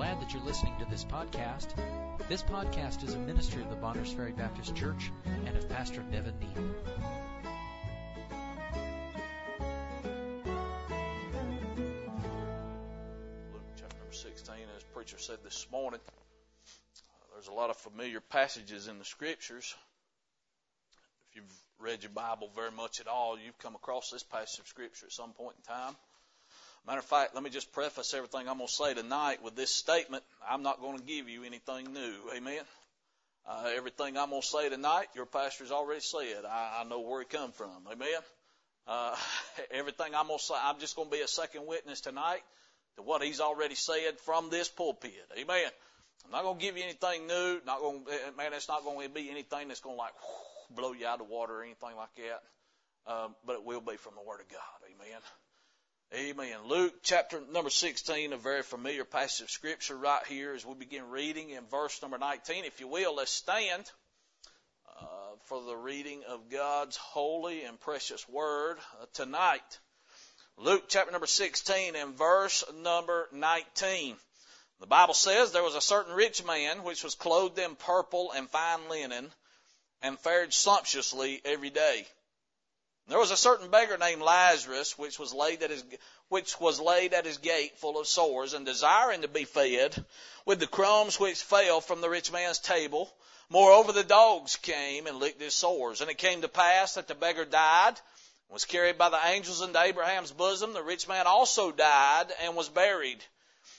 glad that you're listening to this podcast. This podcast is a ministry of the Bonners Ferry Baptist Church and of Pastor Nevin Neal. Luke chapter number 16, as preacher said this morning, there's a lot of familiar passages in the scriptures. If you've read your Bible very much at all, you've come across this passage of scripture at some point in time. Matter of fact, let me just preface everything I'm going to say tonight with this statement. I'm not going to give you anything new. Amen. Uh, everything I'm going to say tonight, your pastor's already said. I, I know where it come from. Amen. Uh, everything I'm going to say, I'm just going to be a second witness tonight to what he's already said from this pulpit. Amen. I'm not going to give you anything new. Not going, to, man, it's not going to be anything that's going to like blow you out of water or anything like that. Um, but it will be from the Word of God. Amen. Amen. Luke chapter number 16, a very familiar passage of scripture right here as we begin reading in verse number 19. If you will, let's stand uh, for the reading of God's holy and precious word uh, tonight. Luke chapter number 16 and verse number 19. The Bible says there was a certain rich man which was clothed in purple and fine linen and fared sumptuously every day. There was a certain beggar named Lazarus, which was laid at his, which was laid at his gate full of sores and desiring to be fed with the crumbs which fell from the rich man's table. Moreover, the dogs came and licked his sores. And it came to pass that the beggar died, was carried by the angels into Abraham's bosom. The rich man also died and was buried.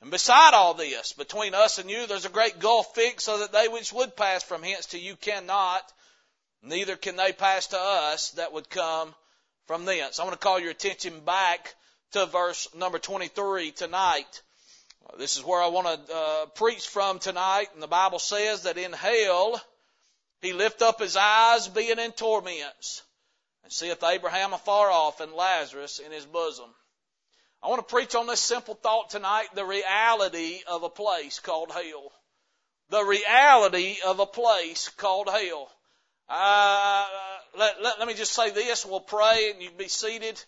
And beside all this, between us and you, there's a great gulf fixed, so that they which would pass from hence to you cannot, neither can they pass to us that would come from thence. I want to call your attention back to verse number 23 tonight. This is where I want to uh, preach from tonight. And the Bible says that in hell, he lift up his eyes being in torments and seeth Abraham afar off and Lazarus in his bosom. I want to preach on this simple thought tonight, the reality of a place called hell. The reality of a place called hell. Uh, let, let, let, me just say this. We'll pray and you be seated.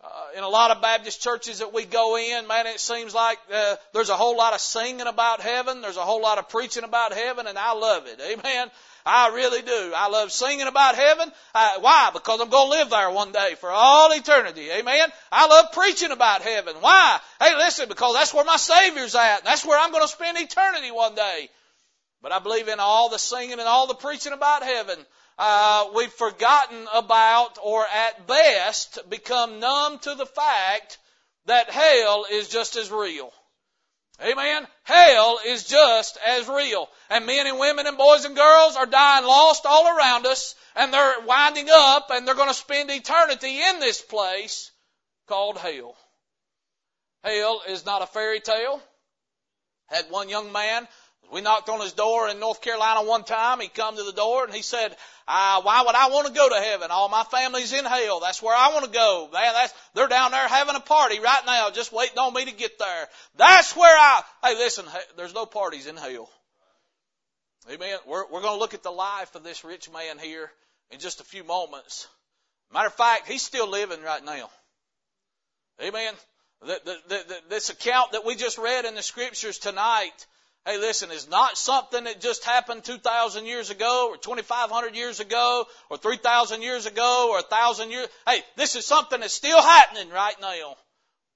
Uh, in a lot of Baptist churches that we go in, man, it seems like uh, there's a whole lot of singing about heaven. There's a whole lot of preaching about heaven, and I love it. Amen. I really do. I love singing about heaven. Uh, why? Because I'm going to live there one day for all eternity. Amen. I love preaching about heaven. Why? Hey, listen, because that's where my Savior's at. And That's where I'm going to spend eternity one day. But I believe in all the singing and all the preaching about heaven. Uh, we've forgotten about, or at best, become numb to the fact that hell is just as real. Amen. Hell is just as real. And men and women and boys and girls are dying lost all around us, and they're winding up, and they're going to spend eternity in this place called hell. Hell is not a fairy tale. Had one young man we knocked on his door in North Carolina one time. He come to the door and he said, uh, why would I want to go to heaven? All my family's in hell. That's where I want to go. Man, that's, they're down there having a party right now, just waiting on me to get there. That's where I, hey listen, there's no parties in hell. Amen. We're, we're going to look at the life of this rich man here in just a few moments. Matter of fact, he's still living right now. Amen. The, the, the, this account that we just read in the scriptures tonight, Hey, listen, it's not something that just happened 2,000 years ago or 2,500 years ago or 3,000 years ago or 1,000 years. Hey, this is something that's still happening right now.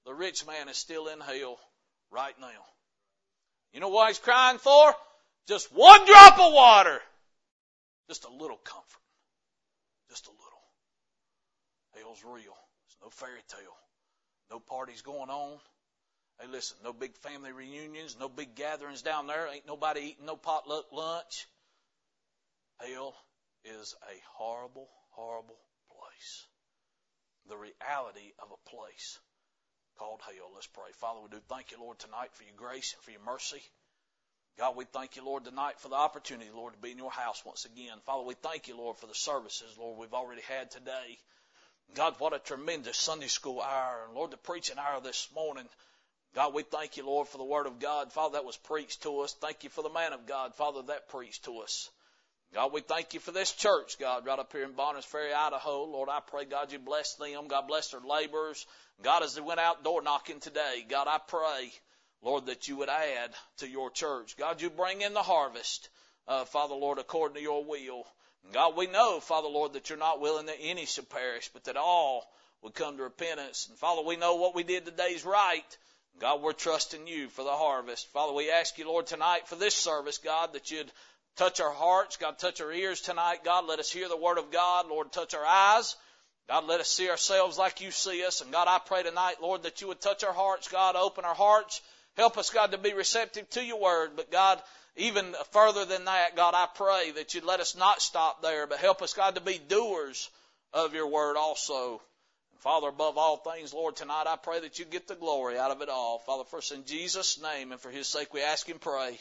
The rich man is still in hell right now. You know what he's crying for? Just one drop of water. Just a little comfort. Just a little. Hell's real. It's no fairy tale. No parties going on. Hey, listen, no big family reunions, no big gatherings down there. Ain't nobody eating no potluck lunch. Hell is a horrible, horrible place. The reality of a place called hell. Let's pray. Father, we do thank you, Lord, tonight for your grace and for your mercy. God, we thank you, Lord, tonight for the opportunity, Lord, to be in your house once again. Father, we thank you, Lord, for the services, Lord, we've already had today. God, what a tremendous Sunday school hour. And Lord, the preaching hour this morning. God, we thank you, Lord, for the word of God. Father, that was preached to us. Thank you for the man of God, Father, that preached to us. God, we thank you for this church, God, right up here in Bonners Ferry, Idaho. Lord, I pray, God, you bless them. God, bless their laborers. God, as they went out door knocking today, God, I pray, Lord, that you would add to your church. God, you bring in the harvest, uh, Father, Lord, according to your will. God, we know, Father, Lord, that you're not willing that any should perish, but that all would come to repentance. And Father, we know what we did today is right. God, we're trusting you for the harvest. Father, we ask you, Lord, tonight for this service, God, that you'd touch our hearts. God, touch our ears tonight. God, let us hear the word of God. Lord, touch our eyes. God, let us see ourselves like you see us. And God, I pray tonight, Lord, that you would touch our hearts. God, open our hearts. Help us, God, to be receptive to your word. But God, even further than that, God, I pray that you'd let us not stop there, but help us, God, to be doers of your word also. Father, above all things, Lord, tonight I pray that you get the glory out of it all. Father, first in Jesus' name and for his sake we ask and pray.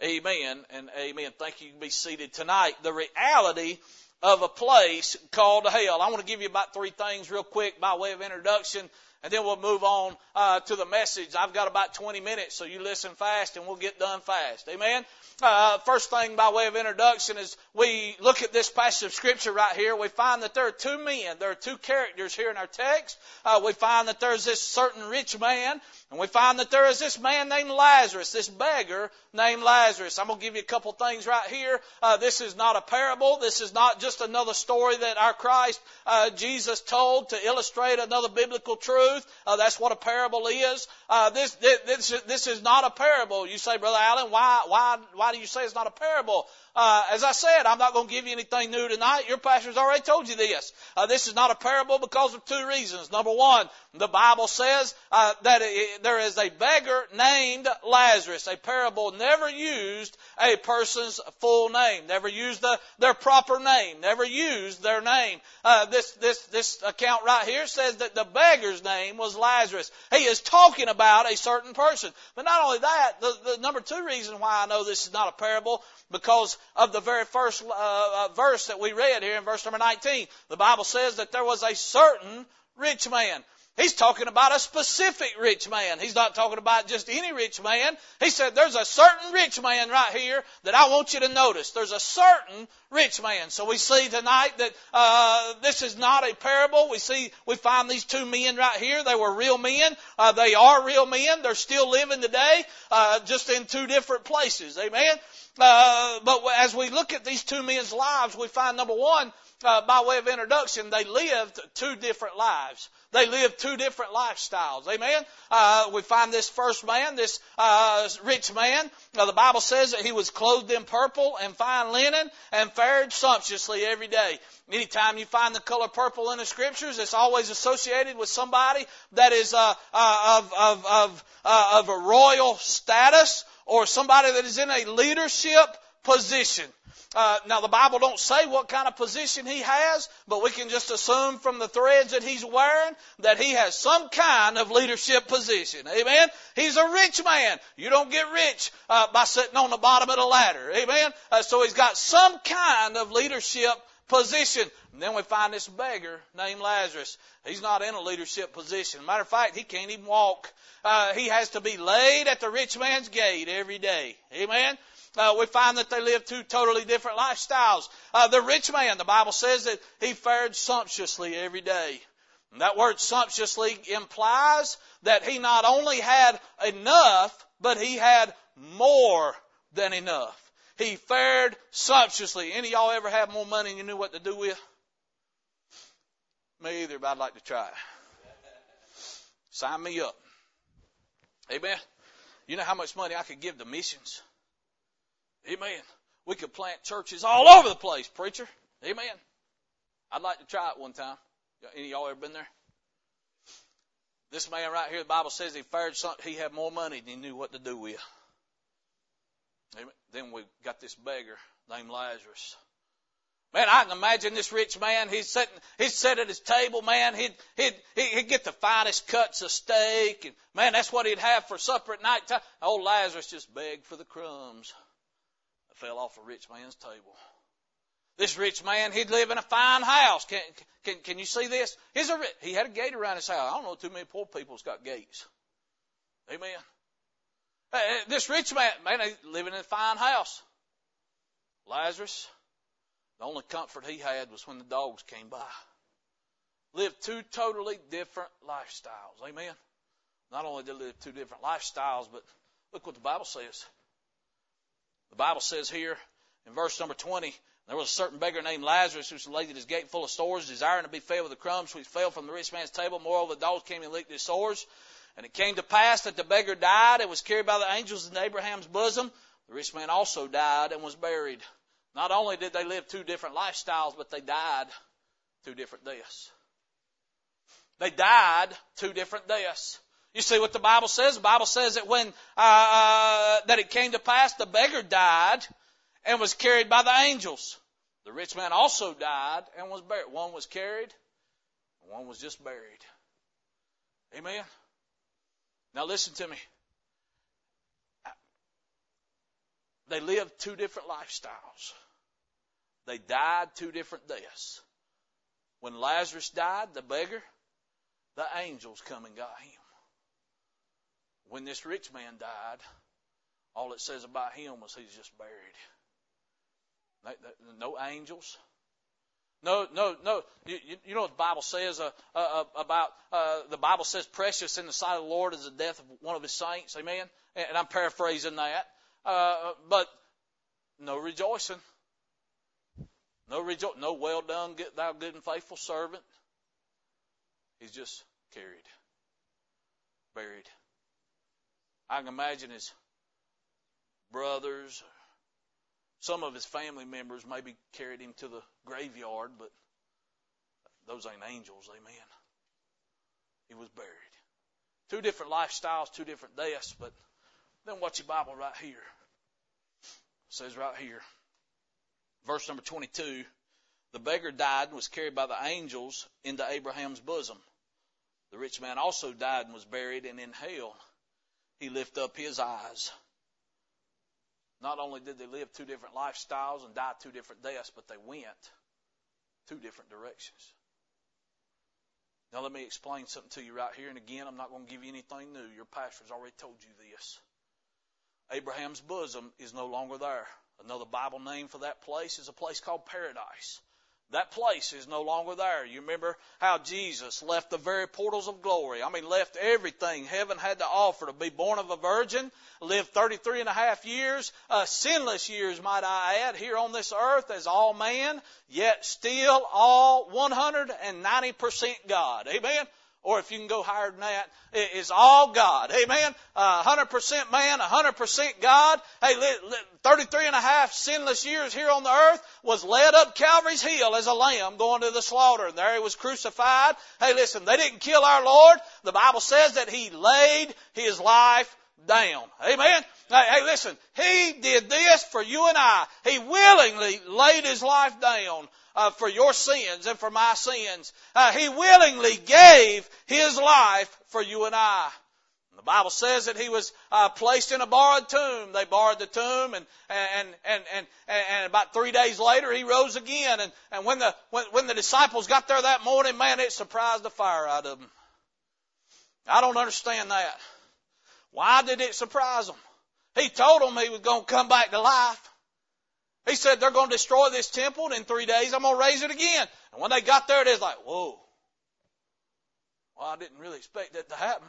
Amen and amen. Thank you. You be seated tonight. The reality of a place called hell. I want to give you about three things real quick by way of introduction and then we'll move on uh, to the message. I've got about 20 minutes, so you listen fast and we'll get done fast. Amen. Uh, first thing by way of introduction is we look at this passage of scripture right here. We find that there are two men. There are two characters here in our text. Uh, we find that there's this certain rich man and we find that there is this man named Lazarus, this beggar named Lazarus. I'm going to give you a couple things right here. Uh, this is not a parable. This is not just another story that our Christ, uh, Jesus told to illustrate another biblical truth. Uh, that's what a parable is. Uh, this, this, this is not a parable. You say, Brother Allen, why, why, why do you say it's not a parable? Uh, as I said, I'm not going to give you anything new tonight. Your pastor's already told you this. Uh, this is not a parable because of two reasons. Number one, the Bible says uh, that it, there is a beggar named Lazarus. A parable never used a person's full name, never used the, their proper name, never used their name. Uh, this this this account right here says that the beggar's name was Lazarus. He is talking about a certain person. But not only that, the, the number two reason why I know this is not a parable because of the very first uh, uh, verse that we read here in verse number 19. The Bible says that there was a certain rich man. He's talking about a specific rich man. He's not talking about just any rich man. He said, there's a certain rich man right here that I want you to notice. There's a certain rich man. So we see tonight that uh, this is not a parable. We see, we find these two men right here. They were real men. Uh, they are real men. They're still living today, uh, just in two different places. Amen. Uh, but as we look at these two men's lives, we find number one, uh, by way of introduction, they lived two different lives. They lived two different lifestyles. Amen. Uh, we find this first man, this uh, rich man. Now the Bible says that he was clothed in purple and fine linen and fared sumptuously every day. Anytime you find the color purple in the scriptures, it's always associated with somebody that is uh, uh, of of of uh, of a royal status or somebody that is in a leadership position. Uh, now the Bible don't say what kind of position he has, but we can just assume from the threads that he's wearing that he has some kind of leadership position. Amen. He's a rich man. You don't get rich uh, by sitting on the bottom of the ladder. Amen. Uh, so he's got some kind of leadership position. And then we find this beggar named Lazarus. He's not in a leadership position. Matter of fact, he can't even walk. Uh, he has to be laid at the rich man's gate every day. Amen uh, we find that they lived two totally different lifestyles. Uh, the rich man, the Bible says that he fared sumptuously every day. And that word sumptuously implies that he not only had enough, but he had more than enough. He fared sumptuously. Any of y'all ever have more money than you knew what to do with? Me either, but I'd like to try. Sign me up. Amen. You know how much money I could give to missions? Amen. We could plant churches all over the place, preacher. Amen. I'd like to try it one time. Any of y'all ever been there? This man right here, the Bible says he fared something, he had more money than he knew what to do with. Amen. Then we got this beggar named Lazarus. Man, I can imagine this rich man. He's sitting, he'd sitting at his table, man. He'd, he'd, he'd get the finest cuts of steak, and man, that's what he'd have for supper at night time. Old Lazarus just begged for the crumbs fell off a rich man's table. This rich man, he'd live in a fine house. Can, can, can you see this? He's a, he had a gate around his house. I don't know too many poor people's got gates. Amen. This rich man, man, living in a fine house. Lazarus, the only comfort he had was when the dogs came by. Lived two totally different lifestyles. Amen. Not only did they live two different lifestyles, but look what the Bible says. The Bible says here in verse number 20, there was a certain beggar named Lazarus who laid at his gate full of sores, desiring to be fed with the crumbs which fell from the rich man's table. Moreover, the dogs came and licked his sores. And it came to pass that the beggar died and was carried by the angels in Abraham's bosom. The rich man also died and was buried. Not only did they live two different lifestyles, but they died two different deaths. They died two different deaths. You see what the Bible says? The Bible says that when uh, uh, that it came to pass, the beggar died and was carried by the angels. The rich man also died and was buried. One was carried, one was just buried. Amen. Now listen to me. They lived two different lifestyles. They died two different deaths. When Lazarus died, the beggar, the angels come and got him. When this rich man died, all it says about him was he's just buried. No angels. No, no, no. You, you know what the Bible says uh, uh, uh, about, uh, the Bible says precious in the sight of the Lord is the death of one of his saints. Amen? And I'm paraphrasing that. Uh, but no rejoicing. No rejo- no well done, thou good and faithful servant. He's just carried, buried. I can imagine his brothers, some of his family members maybe carried him to the graveyard, but those ain't angels, amen. He was buried. Two different lifestyles, two different deaths, but then watch your Bible right here. It says right here. Verse number 22, the beggar died and was carried by the angels into Abraham's bosom. The rich man also died and was buried, and in hell he lifted up his eyes. Not only did they live two different lifestyles and die two different deaths, but they went two different directions. Now let me explain something to you right here. And again, I'm not going to give you anything new. Your pastor's already told you this. Abraham's bosom is no longer there. Another Bible name for that place is a place called paradise. That place is no longer there. You remember how Jesus left the very portals of glory. I mean, left everything heaven had to offer to be born of a virgin, lived 33 and a half years, uh, sinless years, might I add, here on this earth as all man, yet still all 190% God. Amen? Or if you can go higher than that, is all God. Amen. Uh, 100% man, 100% God. Hey, 33 and a half sinless years here on the earth was led up Calvary's hill as a lamb going to the slaughter. And there he was crucified. Hey, listen, they didn't kill our Lord. The Bible says that he laid his life down. Amen. Hey, listen, he did this for you and I. He willingly laid his life down uh, for your sins and for my sins. Uh, he willingly gave his life for you and I. The Bible says that he was uh, placed in a borrowed tomb. They borrowed the tomb, and and and and and about three days later, he rose again. And and when the when, when the disciples got there that morning, man, it surprised the fire out of them. I don't understand that. Why did it surprise them? He told them he was going to come back to life. He said they're going to destroy this temple and in three days I'm going to raise it again. And when they got there, it is like, whoa. Well, I didn't really expect that to happen.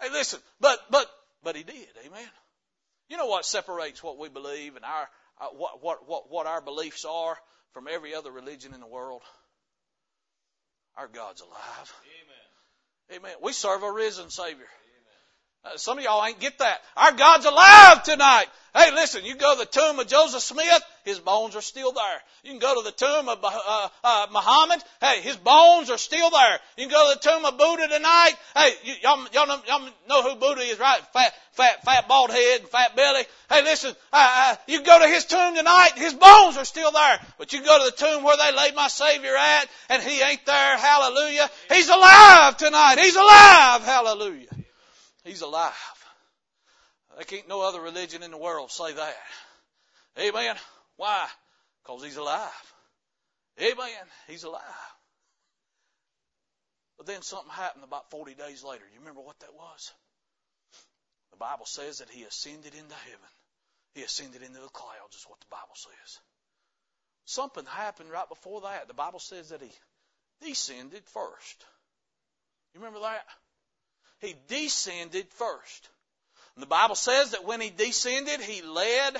Hey, listen, but, but, but he did. Amen. You know what separates what we believe and our, uh, what, what, what, what our beliefs are from every other religion in the world? Our God's alive. Amen. Amen. We serve a risen Savior. Uh, some of y'all ain't get that. Our God's alive tonight. Hey, listen, you go to the tomb of Joseph Smith, his bones are still there. You can go to the tomb of uh, uh, Muhammad, hey, his bones are still there. You can go to the tomb of Buddha tonight. Hey, you, y'all, y'all, know, y'all know who Buddha is, right? Fat, fat, fat bald head and fat belly. Hey, listen, uh, uh, you go to his tomb tonight, his bones are still there. But you go to the tomb where they laid my Savior at, and he ain't there. Hallelujah. He's alive tonight. He's alive. Hallelujah. He's alive. There can't no other religion in the world say that. Amen. Why? Because he's alive. Amen. He's alive. But then something happened about 40 days later. You remember what that was? The Bible says that he ascended into heaven. He ascended into the clouds, is what the Bible says. Something happened right before that. The Bible says that he descended first. You remember that? He descended first. And the Bible says that when he descended, he led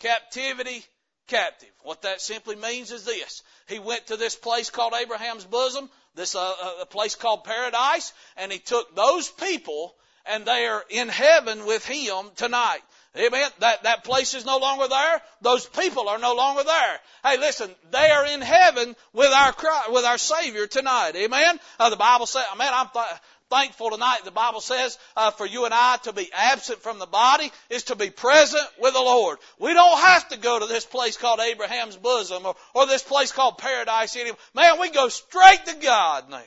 captivity captive. What that simply means is this. He went to this place called Abraham's bosom, this uh, uh, a place called paradise, and he took those people and they are in heaven with him tonight. Amen. That, that place is no longer there. Those people are no longer there. Hey, listen, they are in heaven with our, with our Savior tonight. Amen. Uh, the Bible says, man, I'm, th- thankful tonight. The Bible says uh, for you and I to be absent from the body is to be present with the Lord. We don't have to go to this place called Abraham's bosom or, or this place called paradise anymore. Man, we go straight to God now.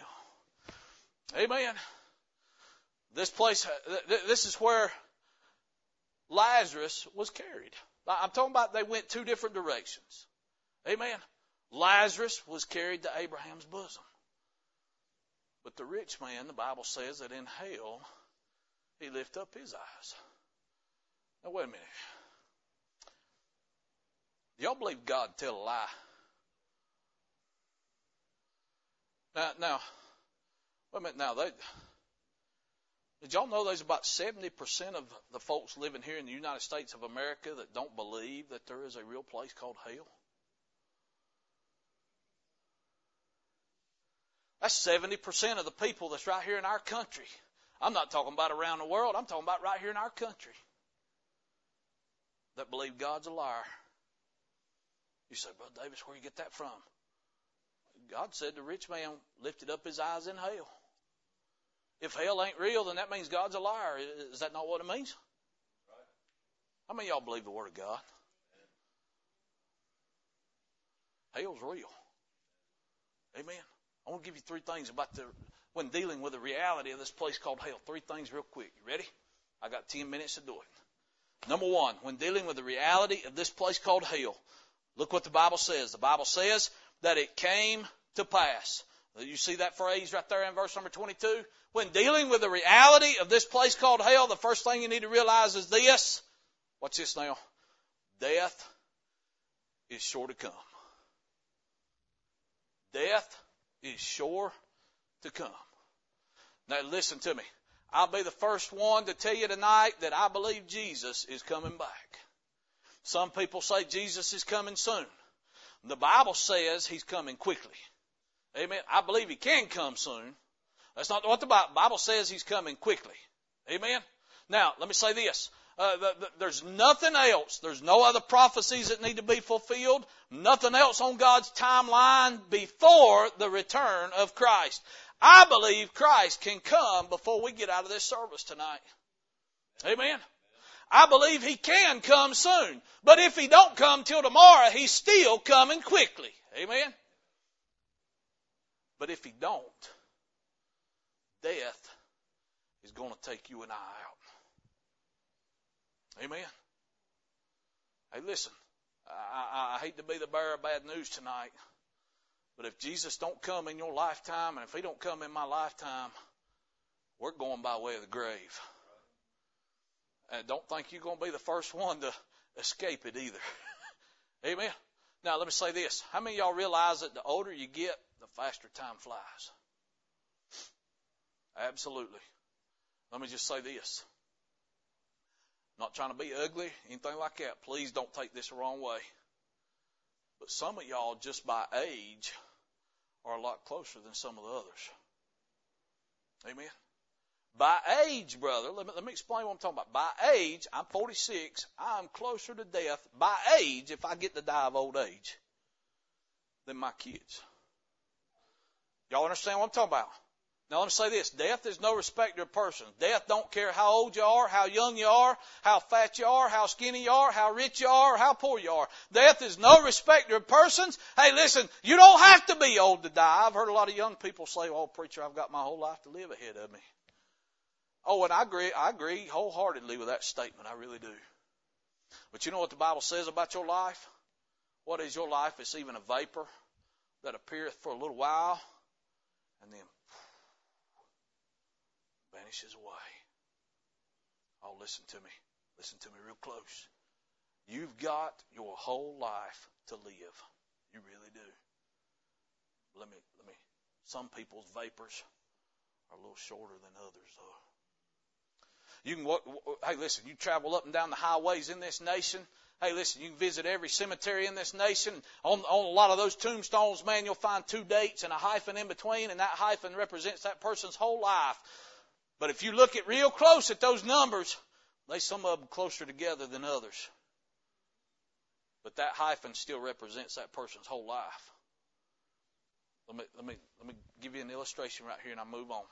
Amen. This place, this is where Lazarus was carried. I'm talking about they went two different directions. Amen. Lazarus was carried to Abraham's bosom. But the rich man, the Bible says that in hell, he lift up his eyes. Now, wait a minute. Do y'all believe God tell a lie? Now, now, wait a minute. Now, they, did y'all know there's about 70% of the folks living here in the United States of America that don't believe that there is a real place called hell? That's 70% of the people that's right here in our country. I'm not talking about around the world. I'm talking about right here in our country that believe God's a liar. You say, Brother Davis, where you get that from? God said the rich man lifted up his eyes in hell. If hell ain't real, then that means God's a liar. Is that not what it means? How many of y'all believe the Word of God? Hell's real. Amen. I want to give you three things about the when dealing with the reality of this place called hell. Three things real quick. You ready? I got ten minutes to do it. Number one, when dealing with the reality of this place called hell, look what the Bible says. The Bible says that it came to pass. You see that phrase right there in verse number 22? When dealing with the reality of this place called hell, the first thing you need to realize is this. What's this now? Death is sure to come. Death is sure to come. Now listen to me. I'll be the first one to tell you tonight that I believe Jesus is coming back. Some people say Jesus is coming soon. The Bible says he's coming quickly. Amen. I believe he can come soon. That's not what the Bible says he's coming quickly. Amen. Now, let me say this. Uh, the, the, there's nothing else. There's no other prophecies that need to be fulfilled. Nothing else on God's timeline before the return of Christ. I believe Christ can come before we get out of this service tonight. Amen. I believe He can come soon. But if He don't come till tomorrow, He's still coming quickly. Amen. But if He don't, death is going to take you and I out. Amen. Hey, listen. I, I, I hate to be the bearer of bad news tonight, but if Jesus don't come in your lifetime, and if He don't come in my lifetime, we're going by way of the grave. And don't think you're going to be the first one to escape it either. Amen. Now let me say this: How many of y'all realize that the older you get, the faster time flies? Absolutely. Let me just say this. Not trying to be ugly, anything like that. Please don't take this the wrong way. But some of y'all, just by age, are a lot closer than some of the others. Amen. By age, brother, let me, let me explain what I'm talking about. By age, I'm 46. I'm closer to death by age if I get to die of old age than my kids. Y'all understand what I'm talking about? Now let to say this. Death is no respecter of persons. Death don't care how old you are, how young you are, how fat you are, how skinny you are, how rich you are, how poor you are. Death is no respecter of persons. Hey, listen, you don't have to be old to die. I've heard a lot of young people say, oh, preacher, I've got my whole life to live ahead of me. Oh, and I agree, I agree wholeheartedly with that statement. I really do. But you know what the Bible says about your life? What is your life? It's even a vapor that appeareth for a little while and then vanishes away. Oh, listen to me. Listen to me real close. You've got your whole life to live. You really do. Let me, let me. Some people's vapors are a little shorter than others, though. You can, hey, listen, you travel up and down the highways in this nation. Hey, listen, you can visit every cemetery in this nation. On, on a lot of those tombstones, man, you'll find two dates and a hyphen in between, and that hyphen represents that person's whole life. But if you look at real close at those numbers, they some of them closer together than others. But that hyphen still represents that person's whole life. Let me let me let me give you an illustration right here, and I move on.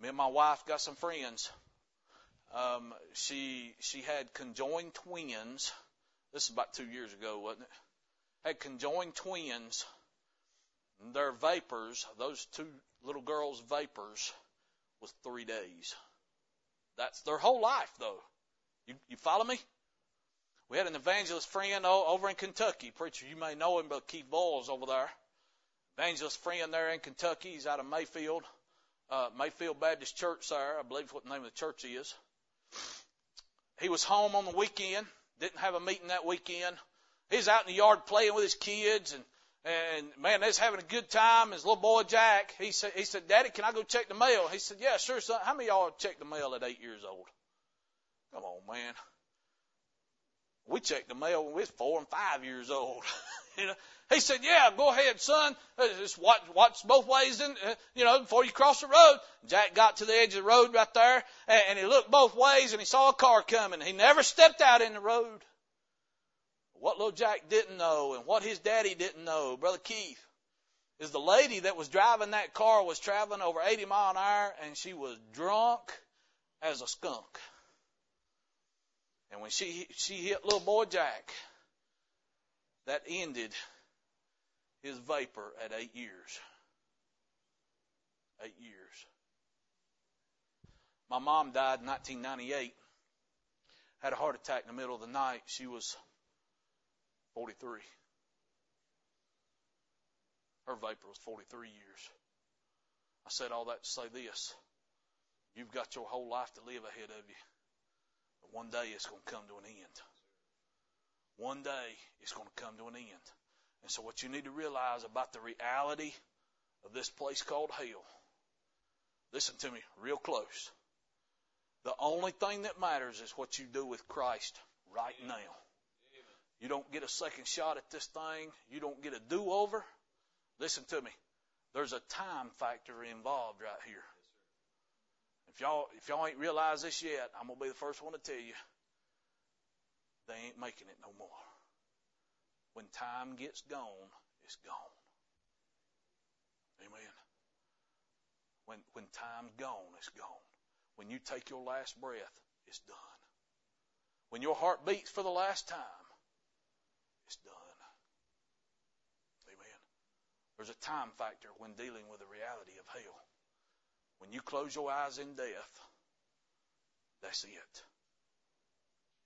Me and my wife got some friends. Um, she she had conjoined twins. This is about two years ago, wasn't it? Had conjoined twins. Their vapors, those two little girls' vapors, was three days. That's their whole life, though. You, you follow me? We had an evangelist friend over in Kentucky. Preacher, you may know him, but Keith Boyles over there. Evangelist friend there in Kentucky. He's out of Mayfield, uh, Mayfield Baptist Church there. I believe what the name of the church is. He was home on the weekend. Didn't have a meeting that weekend. He's out in the yard playing with his kids and and man, they was having a good time. His little boy Jack, he said, he said, Daddy, can I go check the mail? He said, Yeah, sure, son. How many of y'all check the mail at eight years old? Come on, man. We checked the mail when we was four and five years old. you know, he said, "Yeah, go ahead, son. Uh, just watch, watch both ways, and uh, you know, before you cross the road." Jack got to the edge of the road right there, and, and he looked both ways, and he saw a car coming. He never stepped out in the road. What little Jack didn't know and what his daddy didn't know, Brother Keith, is the lady that was driving that car was traveling over 80 mile an hour and she was drunk as a skunk. And when she she hit little boy Jack, that ended his vapor at eight years. Eight years. My mom died in 1998. Had a heart attack in the middle of the night. She was 43. Her vapor was 43 years. I said all that to say this. You've got your whole life to live ahead of you. But one day it's going to come to an end. One day it's going to come to an end. And so what you need to realize about the reality of this place called hell, listen to me real close. The only thing that matters is what you do with Christ right now. You don't get a second shot at this thing. You don't get a do-over. Listen to me. There's a time factor involved right here. If y'all, if y'all ain't realized this yet, I'm gonna be the first one to tell you. They ain't making it no more. When time gets gone, it's gone. Amen. When, when time's gone, it's gone. When you take your last breath, it's done. When your heart beats for the last time, it's done. Amen. There's a time factor when dealing with the reality of hell. When you close your eyes in death, that's it.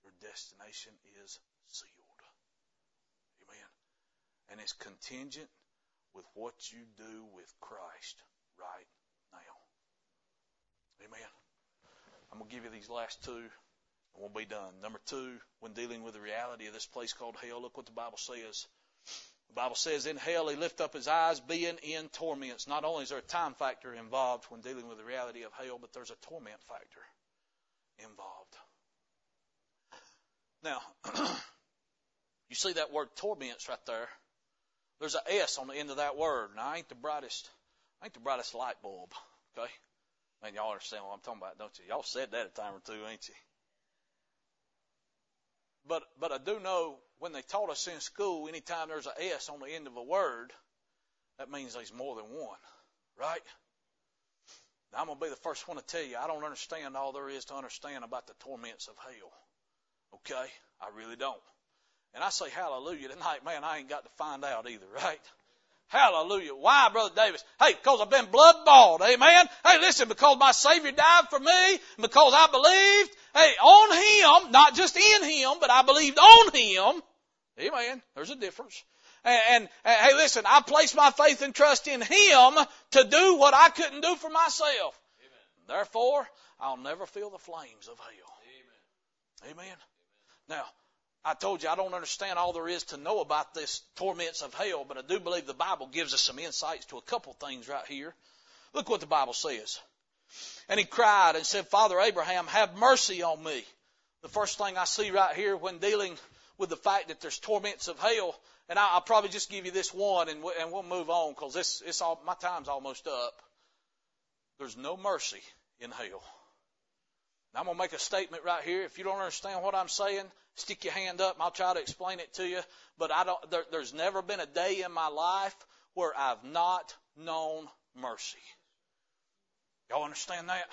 Your destination is sealed. Amen. And it's contingent with what you do with Christ right now. Amen. I'm going to give you these last two and we'll be done. Number two, when dealing with the reality of this place called hell, look what the Bible says. The Bible says in hell he lift up his eyes being in torments. Not only is there a time factor involved when dealing with the reality of hell, but there's a torment factor involved. Now, you see that word torments right there. There's an S on the end of that word. Now I ain't the brightest I ain't the brightest light bulb. Okay? Man, y'all understand what I'm talking about, don't you? Y'all said that a time or two, ain't you? But but I do know when they taught us in school, anytime there's an S on the end of a word, that means there's more than one, right? Now I'm gonna be the first one to tell you I don't understand all there is to understand about the torments of hell. Okay, I really don't. And I say hallelujah tonight, man. I ain't got to find out either, right? Hallelujah. Why, Brother Davis? Hey, because I've been blood bought. Amen. Hey, listen, because my Savior died for me, because I believed, hey, on Him, not just in Him, but I believed on Him. Amen. There's a difference. And, and, and hey, listen, I placed my faith and trust in Him to do what I couldn't do for myself. Amen. Therefore, I'll never feel the flames of hell. Amen. Amen. Now, I told you I don't understand all there is to know about this torments of hell, but I do believe the Bible gives us some insights to a couple things right here. Look what the Bible says. And he cried and said, Father Abraham, have mercy on me. The first thing I see right here when dealing with the fact that there's torments of hell, and I, will probably just give you this one and, we, and we'll move on because this, it's all, my time's almost up. There's no mercy in hell. Now I'm going to make a statement right here. If you don't understand what I'm saying, stick your hand up and I'll try to explain it to you. But I don't, there, there's never been a day in my life where I've not known mercy. Y'all understand that?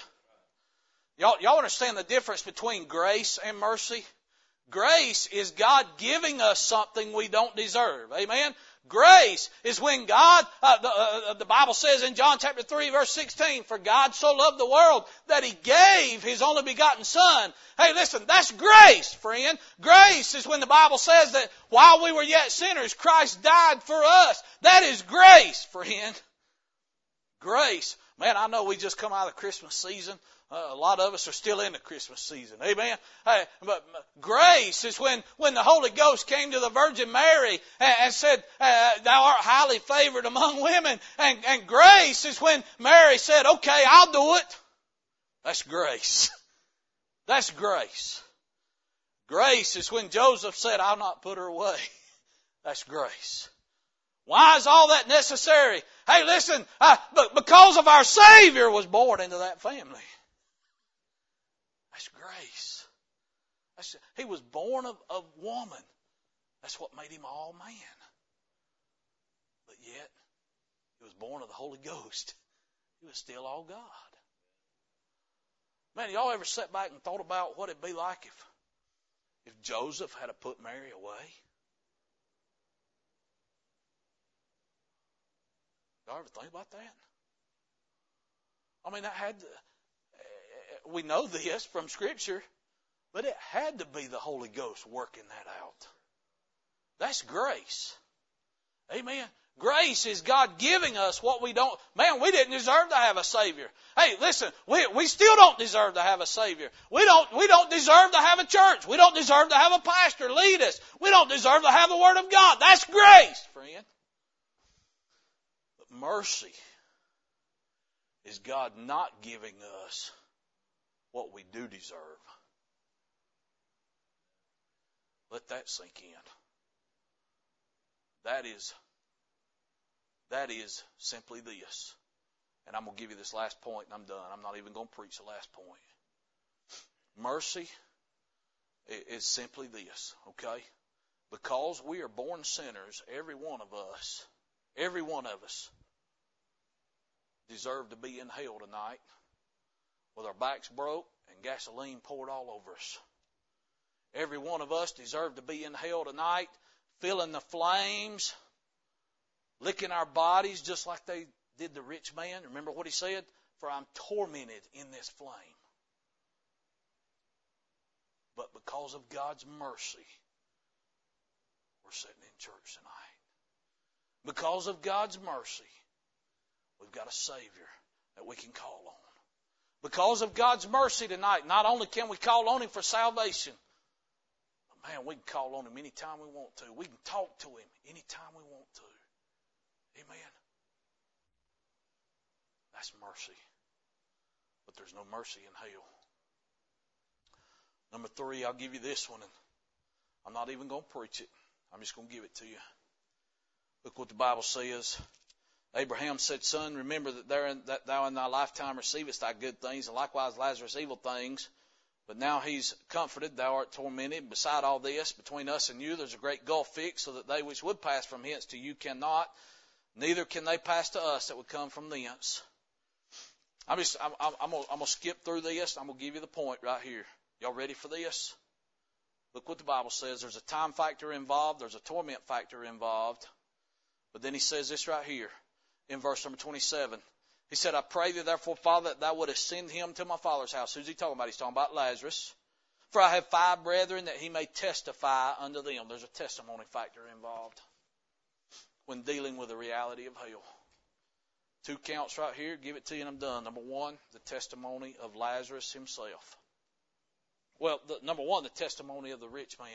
Y'all, y'all understand the difference between grace and mercy? Grace is God giving us something we don't deserve. Amen? Grace is when God, uh, the, uh, the, Bible says in John chapter 3 verse 16, for God so loved the world that He gave His only begotten Son. Hey listen, that's grace, friend. Grace is when the Bible says that while we were yet sinners, Christ died for us. That is grace, friend. Grace. Man, I know we just come out of the Christmas season. Uh, a lot of us are still in the Christmas season. Amen. Hey, but grace is when, when the Holy Ghost came to the Virgin Mary and, and said, uh, thou art highly favored among women. And, and grace is when Mary said, okay, I'll do it. That's grace. That's grace. Grace is when Joseph said, I'll not put her away. That's grace. Why is all that necessary? Hey, listen, uh, because of our Savior was born into that family. That's grace. That's, he was born of, of woman. That's what made him all man. But yet, he was born of the Holy Ghost. He was still all God. Man, y'all ever sat back and thought about what it'd be like if, if Joseph had to put Mary away? Y'all ever think about that? I mean, that had we know this from Scripture, but it had to be the Holy Ghost working that out. That's grace. Amen. Grace is God giving us what we don't, man, we didn't deserve to have a Savior. Hey, listen, we, we still don't deserve to have a Savior. We don't, we don't deserve to have a church. We don't deserve to have a pastor lead us. We don't deserve to have the Word of God. That's grace, friend. But mercy is God not giving us what we do deserve. Let that sink in. That is, that is simply this. And I'm going to give you this last point and I'm done. I'm not even going to preach the last point. Mercy is simply this, okay? Because we are born sinners, every one of us, every one of us deserve to be in hell tonight with our backs broke and gasoline poured all over us. Every one of us deserved to be in hell tonight, feeling the flames, licking our bodies just like they did the rich man. Remember what he said? For I'm tormented in this flame. But because of God's mercy, we're sitting in church tonight. Because of God's mercy, we've got a Savior that we can call on. Because of God's mercy tonight, not only can we call on Him for salvation, but man, we can call on Him anytime we want to. We can talk to Him anytime we want to. Amen. That's mercy. But there's no mercy in hell. Number three, I'll give you this one, and I'm not even going to preach it. I'm just going to give it to you. Look what the Bible says Abraham said, Son, remember that, therein, that thou in thy lifetime receivest thy good things, and likewise Lazarus evil things. But now he's comforted, thou art tormented. Beside all this, between us and you, there's a great gulf fixed, so that they which would pass from hence to you cannot, neither can they pass to us that would come from thence. I'm just, I'm, I'm, I'm, gonna, I'm gonna skip through this. I'm gonna give you the point right here. Y'all ready for this? Look what the Bible says. There's a time factor involved. There's a torment factor involved. But then he says this right here in verse number 27. He said, I pray thee therefore, Father, that thou wouldest send him to my father's house. Who's he talking about? He's talking about Lazarus. For I have five brethren that he may testify unto them. There's a testimony factor involved when dealing with the reality of hell. Two counts right here. Give it to you and I'm done. Number one, the testimony of Lazarus himself. Well, the, number one, the testimony of the rich man.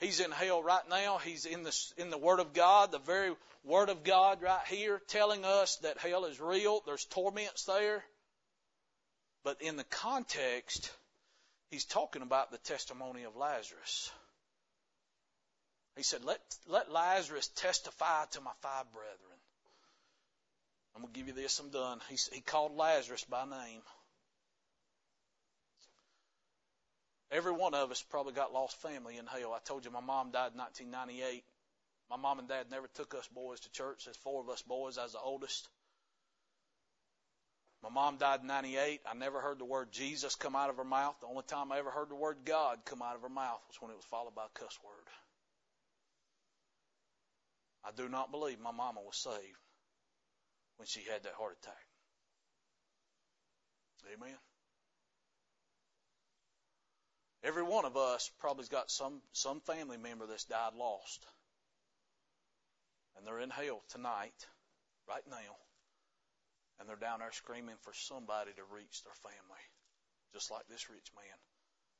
He's in hell right now. He's in the, in the Word of God, the very Word of God right here, telling us that hell is real. There's torments there. But in the context, he's talking about the testimony of Lazarus. He said, let, let Lazarus testify to my five brethren. I'm going to give you this, I'm done. He, he called Lazarus by name. Every one of us probably got lost family in hell. I told you my mom died in 1998. My mom and dad never took us boys to church. There's four of us boys. I was the oldest. My mom died in 98. I never heard the word Jesus come out of her mouth. The only time I ever heard the word God come out of her mouth was when it was followed by a cuss word. I do not believe my mama was saved when she had that heart attack. Amen. Every one of us probably's got some, some family member that's died lost. And they're in hell tonight, right now. And they're down there screaming for somebody to reach their family. Just like this rich man.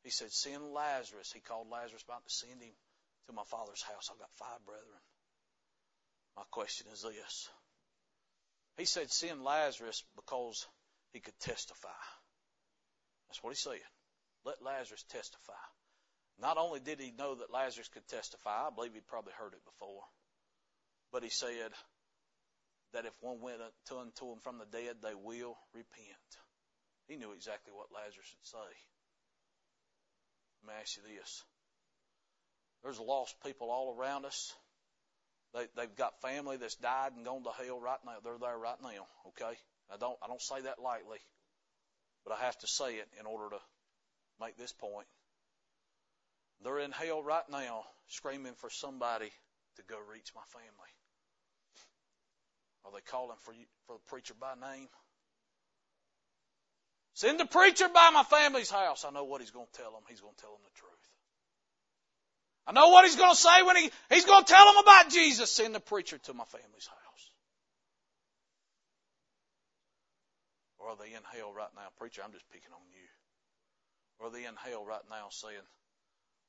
He said, send Lazarus. He called Lazarus about to send him to my father's house. I've got five brethren. My question is this. He said, send Lazarus because he could testify. That's what he said. Let Lazarus testify. Not only did he know that Lazarus could testify, I believe he'd probably heard it before, but he said that if one went to unto him from the dead, they will repent. He knew exactly what Lazarus would say. Let me ask you this. There's lost people all around us. They, they've got family that's died and gone to hell right now. They're there right now. Okay. I don't, I don't say that lightly, but I have to say it in order to make this point. They're in hell right now screaming for somebody to go reach my family. Are they calling for you, for the preacher by name? Send the preacher by my family's house. I know what he's going to tell them. He's going to tell them the truth. I know what he's going to say when he, he's going to tell them about Jesus. Send the preacher to my family's house. Or are they in hell right now? Preacher, I'm just picking on you. Or they in hell right now saying,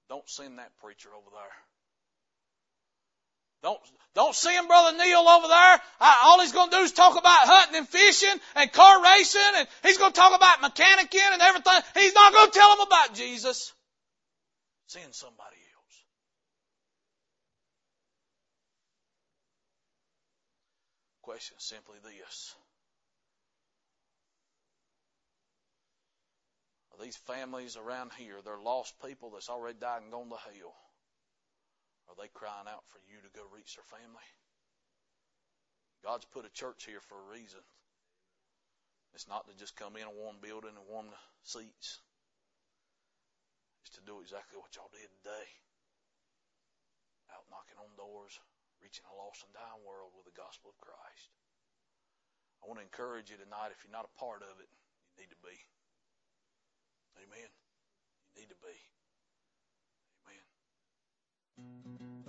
don't send that preacher over there. Don't, don't send Brother Neal over there. I, all he's going to do is talk about hunting and fishing and car racing and he's going to talk about mechanicking and everything. He's not going to tell them about Jesus. Send somebody else. Question simply this. These families around here, they're lost people that's already died and gone to hell. Are they crying out for you to go reach their family? God's put a church here for a reason. It's not to just come in a warm building and warm the seats. It's to do exactly what y'all did today. Out knocking on doors, reaching a lost and dying world with the gospel of Christ. I want to encourage you tonight, if you're not a part of it, you need to be. Amen. You need to be. Amen.